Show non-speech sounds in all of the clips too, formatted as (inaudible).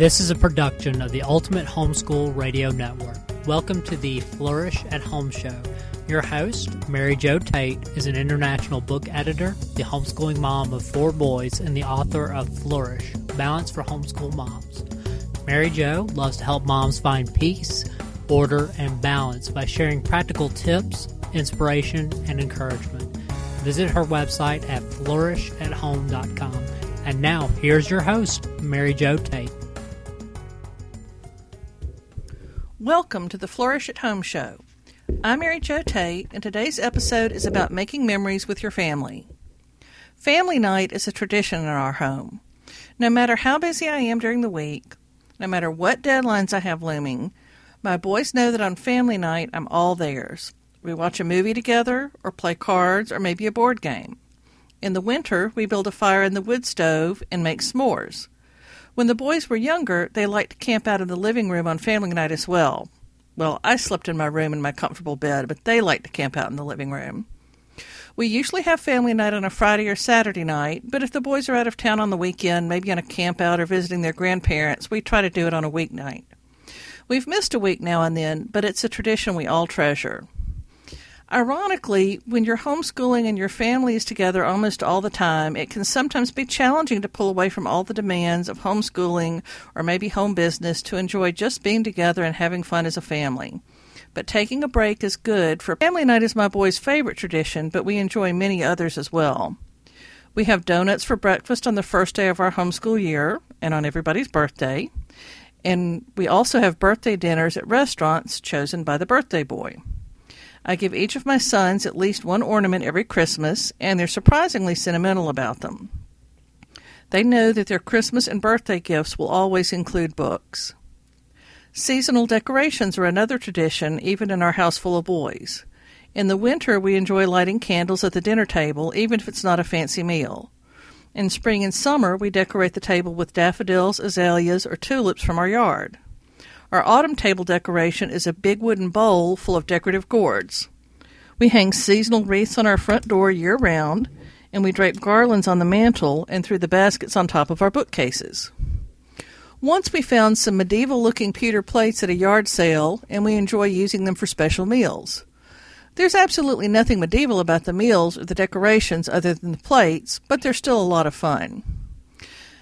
This is a production of the Ultimate Homeschool Radio Network. Welcome to the Flourish at Home Show. Your host, Mary Jo Tate, is an international book editor, the homeschooling mom of four boys, and the author of Flourish Balance for Homeschool Moms. Mary Jo loves to help moms find peace, order, and balance by sharing practical tips, inspiration, and encouragement. Visit her website at flourishathome.com. And now, here's your host, Mary Jo Tate. Welcome to the Flourish at Home Show. I'm Mary Jo Tate, and today's episode is about making memories with your family. Family night is a tradition in our home. No matter how busy I am during the week, no matter what deadlines I have looming, my boys know that on family night I'm all theirs. We watch a movie together, or play cards, or maybe a board game. In the winter, we build a fire in the wood stove and make s'mores. When the boys were younger, they liked to camp out in the living room on family night as well. Well, I slept in my room in my comfortable bed, but they liked to camp out in the living room. We usually have family night on a Friday or Saturday night, but if the boys are out of town on the weekend, maybe on a camp out or visiting their grandparents, we try to do it on a weeknight. We've missed a week now and then, but it's a tradition we all treasure. Ironically, when you're homeschooling and your family is together almost all the time, it can sometimes be challenging to pull away from all the demands of homeschooling or maybe home business to enjoy just being together and having fun as a family. But taking a break is good, for family night is my boy's favorite tradition, but we enjoy many others as well. We have donuts for breakfast on the first day of our homeschool year and on everybody's birthday. And we also have birthday dinners at restaurants chosen by the birthday boy. I give each of my sons at least one ornament every Christmas, and they're surprisingly sentimental about them. They know that their Christmas and birthday gifts will always include books. Seasonal decorations are another tradition, even in our house full of boys. In the winter, we enjoy lighting candles at the dinner table, even if it's not a fancy meal. In spring and summer, we decorate the table with daffodils, azaleas, or tulips from our yard. Our autumn table decoration is a big wooden bowl full of decorative gourds. We hang seasonal wreaths on our front door year round, and we drape garlands on the mantel and through the baskets on top of our bookcases. Once we found some medieval looking pewter plates at a yard sale, and we enjoy using them for special meals. There's absolutely nothing medieval about the meals or the decorations other than the plates, but they're still a lot of fun.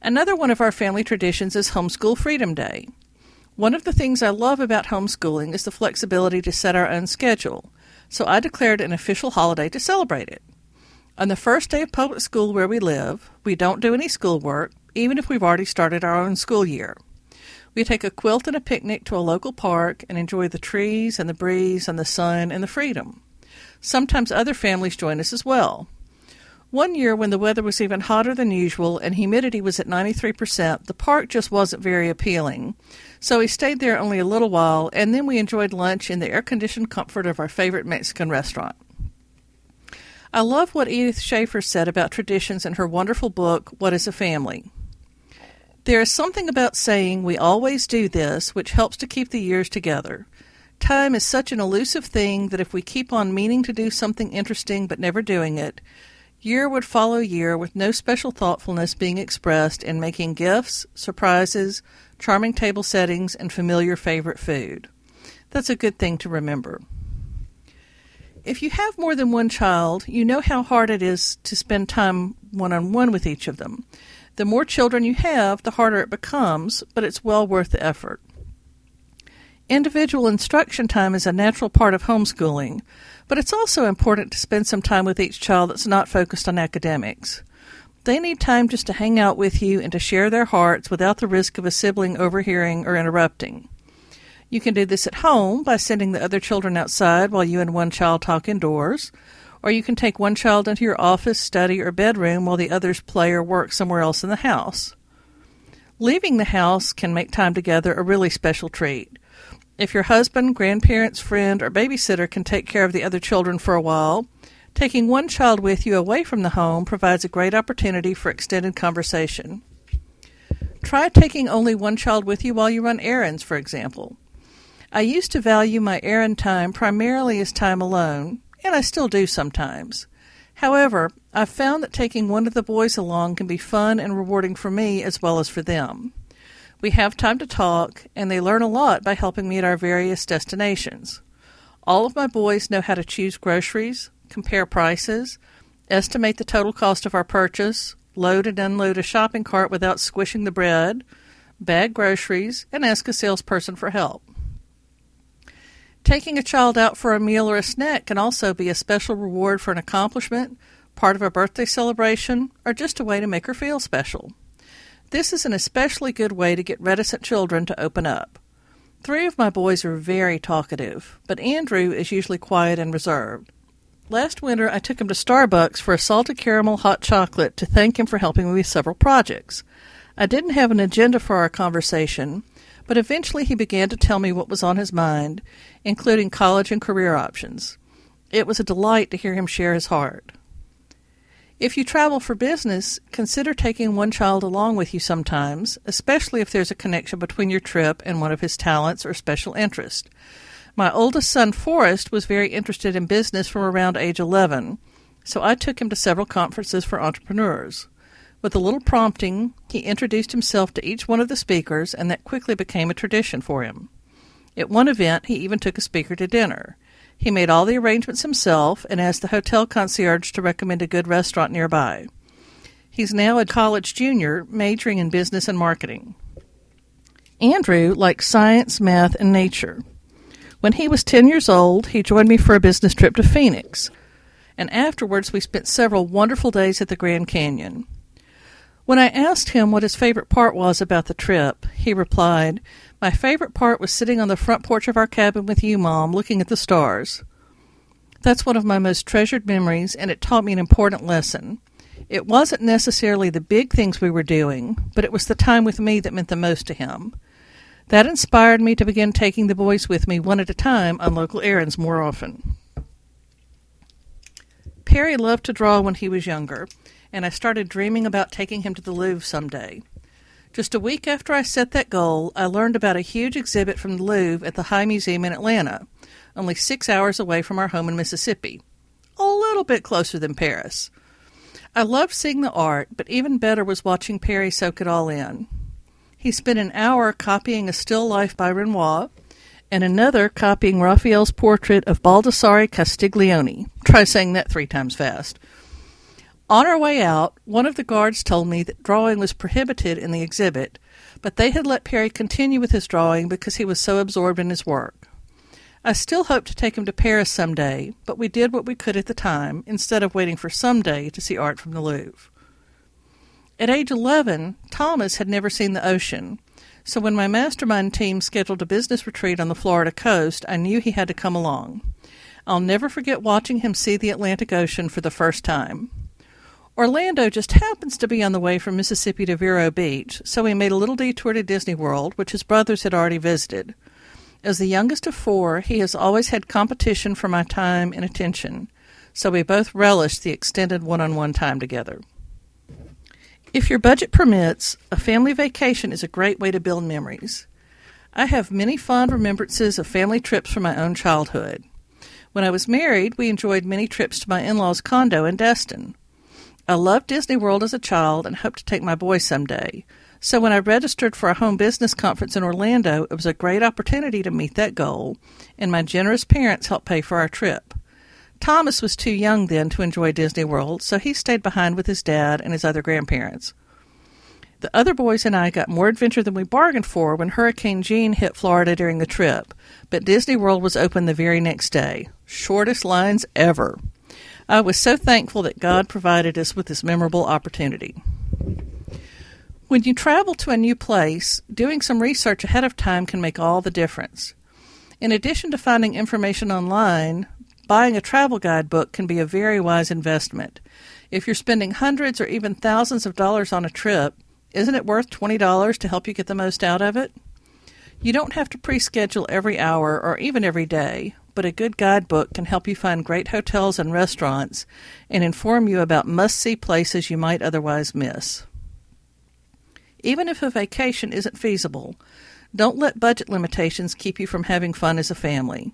Another one of our family traditions is Homeschool Freedom Day. One of the things I love about homeschooling is the flexibility to set our own schedule, so I declared an official holiday to celebrate it. On the first day of public school where we live, we don't do any schoolwork, even if we've already started our own school year. We take a quilt and a picnic to a local park and enjoy the trees and the breeze and the sun and the freedom. Sometimes other families join us as well. One year, when the weather was even hotter than usual and humidity was at 93%, the park just wasn't very appealing. So we stayed there only a little while, and then we enjoyed lunch in the air conditioned comfort of our favorite Mexican restaurant. I love what Edith Schaeffer said about traditions in her wonderful book, What is a Family? There is something about saying we always do this which helps to keep the years together. Time is such an elusive thing that if we keep on meaning to do something interesting but never doing it, Year would follow year with no special thoughtfulness being expressed in making gifts, surprises, charming table settings, and familiar favorite food. That's a good thing to remember. If you have more than one child, you know how hard it is to spend time one on one with each of them. The more children you have, the harder it becomes, but it's well worth the effort. Individual instruction time is a natural part of homeschooling, but it's also important to spend some time with each child that's not focused on academics. They need time just to hang out with you and to share their hearts without the risk of a sibling overhearing or interrupting. You can do this at home by sending the other children outside while you and one child talk indoors, or you can take one child into your office, study, or bedroom while the others play or work somewhere else in the house. Leaving the house can make time together a really special treat. If your husband, grandparents, friend, or babysitter can take care of the other children for a while, taking one child with you away from the home provides a great opportunity for extended conversation. Try taking only one child with you while you run errands, for example. I used to value my errand time primarily as time alone, and I still do sometimes. However, I've found that taking one of the boys along can be fun and rewarding for me as well as for them. We have time to talk, and they learn a lot by helping me at our various destinations. All of my boys know how to choose groceries, compare prices, estimate the total cost of our purchase, load and unload a shopping cart without squishing the bread, bag groceries, and ask a salesperson for help. Taking a child out for a meal or a snack can also be a special reward for an accomplishment, part of a birthday celebration, or just a way to make her feel special. This is an especially good way to get reticent children to open up. Three of my boys are very talkative, but Andrew is usually quiet and reserved. Last winter, I took him to Starbucks for a salted caramel hot chocolate to thank him for helping me with several projects. I didn't have an agenda for our conversation, but eventually he began to tell me what was on his mind, including college and career options. It was a delight to hear him share his heart. If you travel for business, consider taking one child along with you sometimes, especially if there's a connection between your trip and one of his talents or special interest. My oldest son, Forrest, was very interested in business from around age 11, so I took him to several conferences for entrepreneurs. With a little prompting, he introduced himself to each one of the speakers, and that quickly became a tradition for him. At one event, he even took a speaker to dinner. He made all the arrangements himself and asked the hotel concierge to recommend a good restaurant nearby. He's now a college junior, majoring in business and marketing. Andrew likes science, math, and nature. When he was 10 years old, he joined me for a business trip to Phoenix, and afterwards we spent several wonderful days at the Grand Canyon. When I asked him what his favorite part was about the trip, he replied, My favorite part was sitting on the front porch of our cabin with you, Mom, looking at the stars. That's one of my most treasured memories, and it taught me an important lesson. It wasn't necessarily the big things we were doing, but it was the time with me that meant the most to him. That inspired me to begin taking the boys with me one at a time on local errands more often. Perry loved to draw when he was younger, and I started dreaming about taking him to the Louvre someday. Just a week after I set that goal, I learned about a huge exhibit from the Louvre at the High Museum in Atlanta, only six hours away from our home in Mississippi. A little bit closer than Paris. I loved seeing the art, but even better was watching Perry soak it all in. He spent an hour copying a still life by Renoir and another copying Raphael's portrait of Baldassare Castiglione. Try saying that three times fast. On our way out, one of the guards told me that drawing was prohibited in the exhibit, but they had let Perry continue with his drawing because he was so absorbed in his work. I still hoped to take him to Paris some day, but we did what we could at the time instead of waiting for some day to see art from the Louvre. At age 11, Thomas had never seen the ocean, so when my mastermind team scheduled a business retreat on the Florida coast, I knew he had to come along. I'll never forget watching him see the Atlantic Ocean for the first time. Orlando just happens to be on the way from Mississippi to Vero Beach, so we made a little detour to Disney World, which his brothers had already visited. As the youngest of four, he has always had competition for my time and attention, so we both relished the extended one on one time together. If your budget permits, a family vacation is a great way to build memories. I have many fond remembrances of family trips from my own childhood. When I was married, we enjoyed many trips to my in law's condo in Destin. I loved Disney World as a child and hope to take my boys someday. So when I registered for a home business conference in Orlando, it was a great opportunity to meet that goal, and my generous parents helped pay for our trip. Thomas was too young then to enjoy Disney World, so he stayed behind with his dad and his other grandparents. The other boys and I got more adventure than we bargained for when Hurricane Jeanne hit Florida during the trip, but Disney World was open the very next day. Shortest lines ever. I was so thankful that God provided us with this memorable opportunity. When you travel to a new place, doing some research ahead of time can make all the difference. In addition to finding information online, Buying a travel guidebook can be a very wise investment. If you're spending hundreds or even thousands of dollars on a trip, isn't it worth $20 to help you get the most out of it? You don't have to pre schedule every hour or even every day, but a good guidebook can help you find great hotels and restaurants and inform you about must see places you might otherwise miss. Even if a vacation isn't feasible, don't let budget limitations keep you from having fun as a family.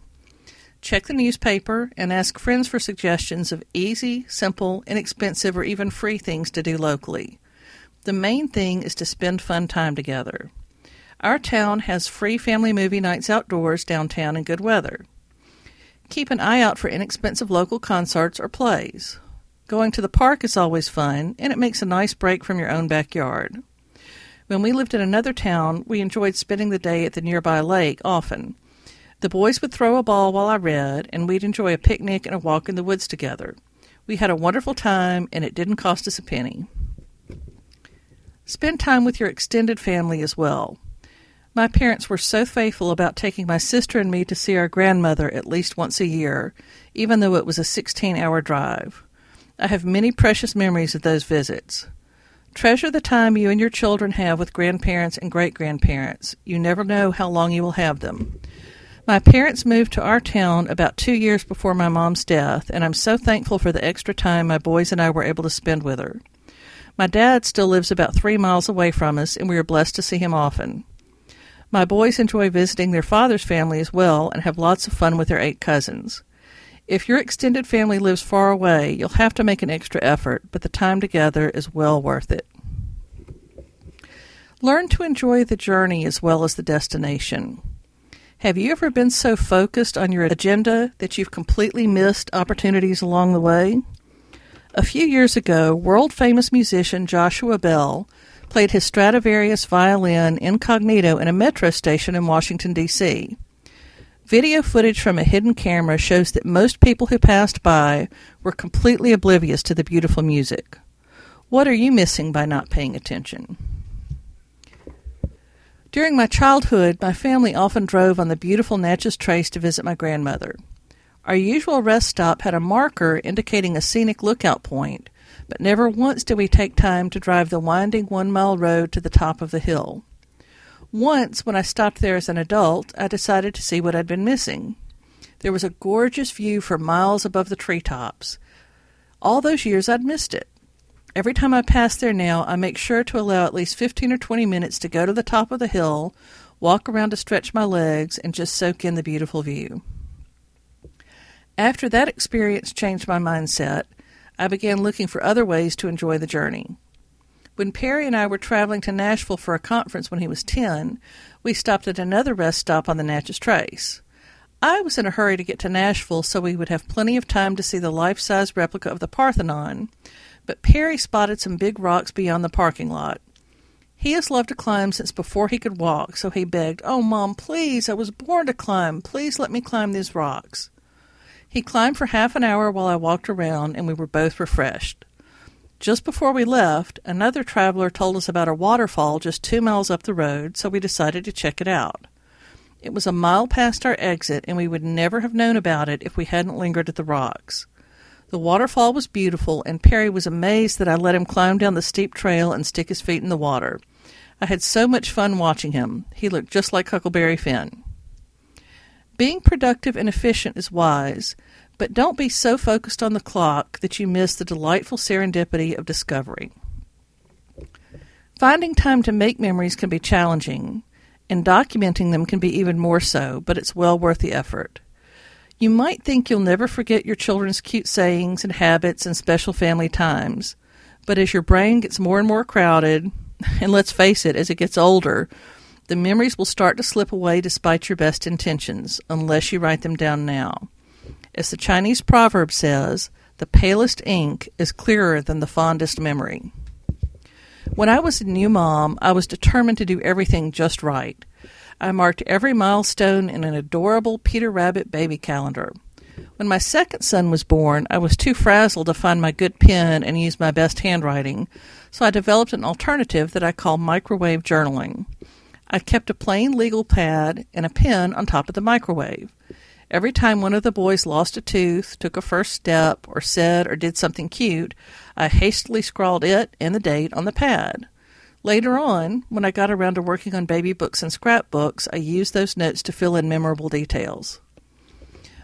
Check the newspaper and ask friends for suggestions of easy, simple, inexpensive, or even free things to do locally. The main thing is to spend fun time together. Our town has free family movie nights outdoors downtown in good weather. Keep an eye out for inexpensive local concerts or plays. Going to the park is always fun, and it makes a nice break from your own backyard. When we lived in another town, we enjoyed spending the day at the nearby lake often. The boys would throw a ball while I read, and we'd enjoy a picnic and a walk in the woods together. We had a wonderful time, and it didn't cost us a penny. Spend time with your extended family as well. My parents were so faithful about taking my sister and me to see our grandmother at least once a year, even though it was a 16 hour drive. I have many precious memories of those visits. Treasure the time you and your children have with grandparents and great grandparents. You never know how long you will have them. My parents moved to our town about two years before my mom's death, and I'm so thankful for the extra time my boys and I were able to spend with her. My dad still lives about three miles away from us, and we are blessed to see him often. My boys enjoy visiting their father's family as well and have lots of fun with their eight cousins. If your extended family lives far away, you'll have to make an extra effort, but the time together is well worth it. Learn to enjoy the journey as well as the destination. Have you ever been so focused on your agenda that you've completely missed opportunities along the way? A few years ago, world famous musician Joshua Bell played his Stradivarius violin incognito in a metro station in Washington, D.C. Video footage from a hidden camera shows that most people who passed by were completely oblivious to the beautiful music. What are you missing by not paying attention? During my childhood, my family often drove on the beautiful Natchez Trace to visit my grandmother. Our usual rest stop had a marker indicating a scenic lookout point, but never once did we take time to drive the winding one mile road to the top of the hill. Once, when I stopped there as an adult, I decided to see what I'd been missing. There was a gorgeous view for miles above the treetops. All those years I'd missed it. Every time I pass there now, I make sure to allow at least 15 or 20 minutes to go to the top of the hill, walk around to stretch my legs, and just soak in the beautiful view. After that experience changed my mindset, I began looking for other ways to enjoy the journey. When Perry and I were traveling to Nashville for a conference when he was 10, we stopped at another rest stop on the Natchez Trace. I was in a hurry to get to Nashville so we would have plenty of time to see the life size replica of the Parthenon, but Perry spotted some big rocks beyond the parking lot. He has loved to climb since before he could walk, so he begged, Oh, Mom, please, I was born to climb. Please let me climb these rocks. He climbed for half an hour while I walked around, and we were both refreshed. Just before we left, another traveler told us about a waterfall just two miles up the road, so we decided to check it out. It was a mile past our exit, and we would never have known about it if we hadn't lingered at the rocks. The waterfall was beautiful, and Perry was amazed that I let him climb down the steep trail and stick his feet in the water. I had so much fun watching him. He looked just like Huckleberry Finn. Being productive and efficient is wise, but don't be so focused on the clock that you miss the delightful serendipity of discovery. Finding time to make memories can be challenging, and documenting them can be even more so, but it's well worth the effort. You might think you'll never forget your children's cute sayings and habits and special family times, but as your brain gets more and more crowded, (laughs) and let's face it, as it gets older, the memories will start to slip away despite your best intentions, unless you write them down now. As the Chinese proverb says, the palest ink is clearer than the fondest memory. When I was a new mom, I was determined to do everything just right. I marked every milestone in an adorable Peter Rabbit baby calendar. When my second son was born, I was too frazzled to find my good pen and use my best handwriting, so I developed an alternative that I call microwave journaling. I kept a plain legal pad and a pen on top of the microwave. Every time one of the boys lost a tooth, took a first step, or said or did something cute, I hastily scrawled it and the date on the pad. Later on, when I got around to working on baby books and scrapbooks, I used those notes to fill in memorable details.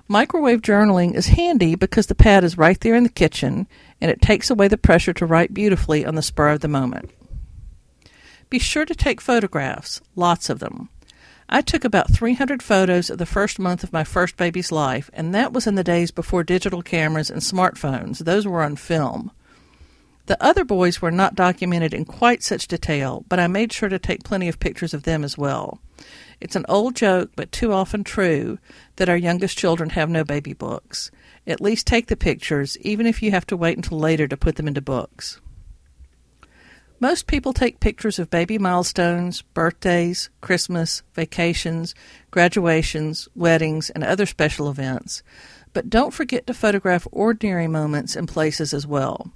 Microwave journaling is handy because the pad is right there in the kitchen and it takes away the pressure to write beautifully on the spur of the moment. Be sure to take photographs, lots of them. I took about 300 photos of the first month of my first baby's life, and that was in the days before digital cameras and smartphones. Those were on film. The other boys were not documented in quite such detail, but I made sure to take plenty of pictures of them as well. It's an old joke, but too often true, that our youngest children have no baby books. At least take the pictures, even if you have to wait until later to put them into books. Most people take pictures of baby milestones, birthdays, Christmas, vacations, graduations, weddings, and other special events, but don't forget to photograph ordinary moments and places as well.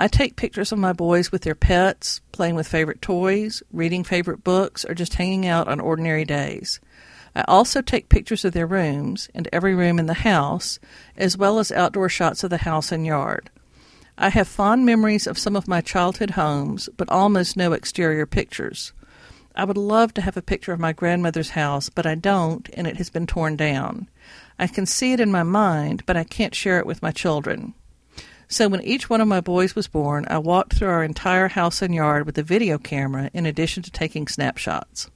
I take pictures of my boys with their pets, playing with favorite toys, reading favorite books, or just hanging out on ordinary days. I also take pictures of their rooms and every room in the house, as well as outdoor shots of the house and yard. I have fond memories of some of my childhood homes, but almost no exterior pictures. I would love to have a picture of my grandmother's house, but I don't, and it has been torn down. I can see it in my mind, but I can't share it with my children. So when each one of my boys was born, I walked through our entire house and yard with a video camera in addition to taking snapshots.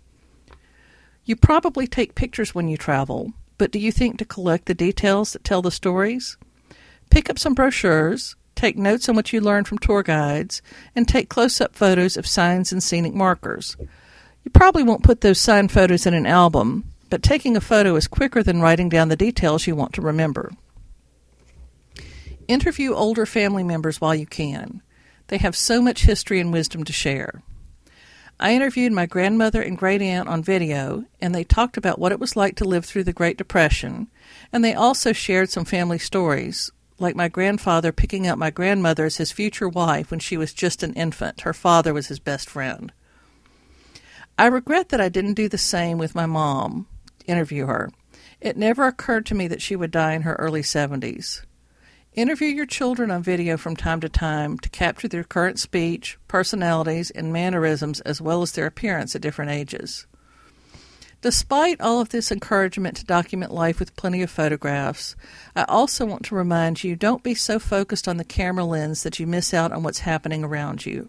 You probably take pictures when you travel, but do you think to collect the details that tell the stories? Pick up some brochures, take notes on what you learn from tour guides, and take close up photos of signs and scenic markers. You probably won't put those signed photos in an album, but taking a photo is quicker than writing down the details you want to remember. Interview older family members while you can. They have so much history and wisdom to share. I interviewed my grandmother and great aunt on video, and they talked about what it was like to live through the Great Depression, and they also shared some family stories, like my grandfather picking up my grandmother as his future wife when she was just an infant. Her father was his best friend. I regret that I didn't do the same with my mom, interview her. It never occurred to me that she would die in her early 70s. Interview your children on video from time to time to capture their current speech, personalities, and mannerisms as well as their appearance at different ages. Despite all of this encouragement to document life with plenty of photographs, I also want to remind you don't be so focused on the camera lens that you miss out on what's happening around you.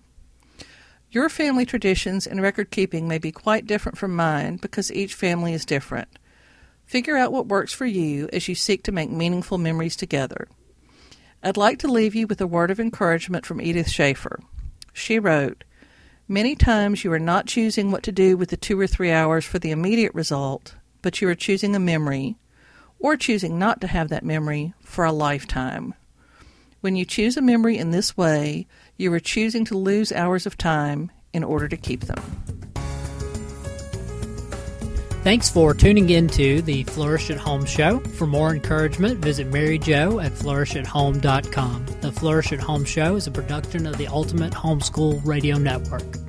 Your family traditions and record keeping may be quite different from mine because each family is different. Figure out what works for you as you seek to make meaningful memories together. I'd like to leave you with a word of encouragement from Edith Schaeffer. She wrote, Many times you are not choosing what to do with the two or three hours for the immediate result, but you are choosing a memory, or choosing not to have that memory for a lifetime. When you choose a memory in this way, you are choosing to lose hours of time in order to keep them. Thanks for tuning in to the Flourish at Home show. For more encouragement, visit Mary Jo at flourishathome.com. The Flourish at Home show is a production of the Ultimate Homeschool Radio Network.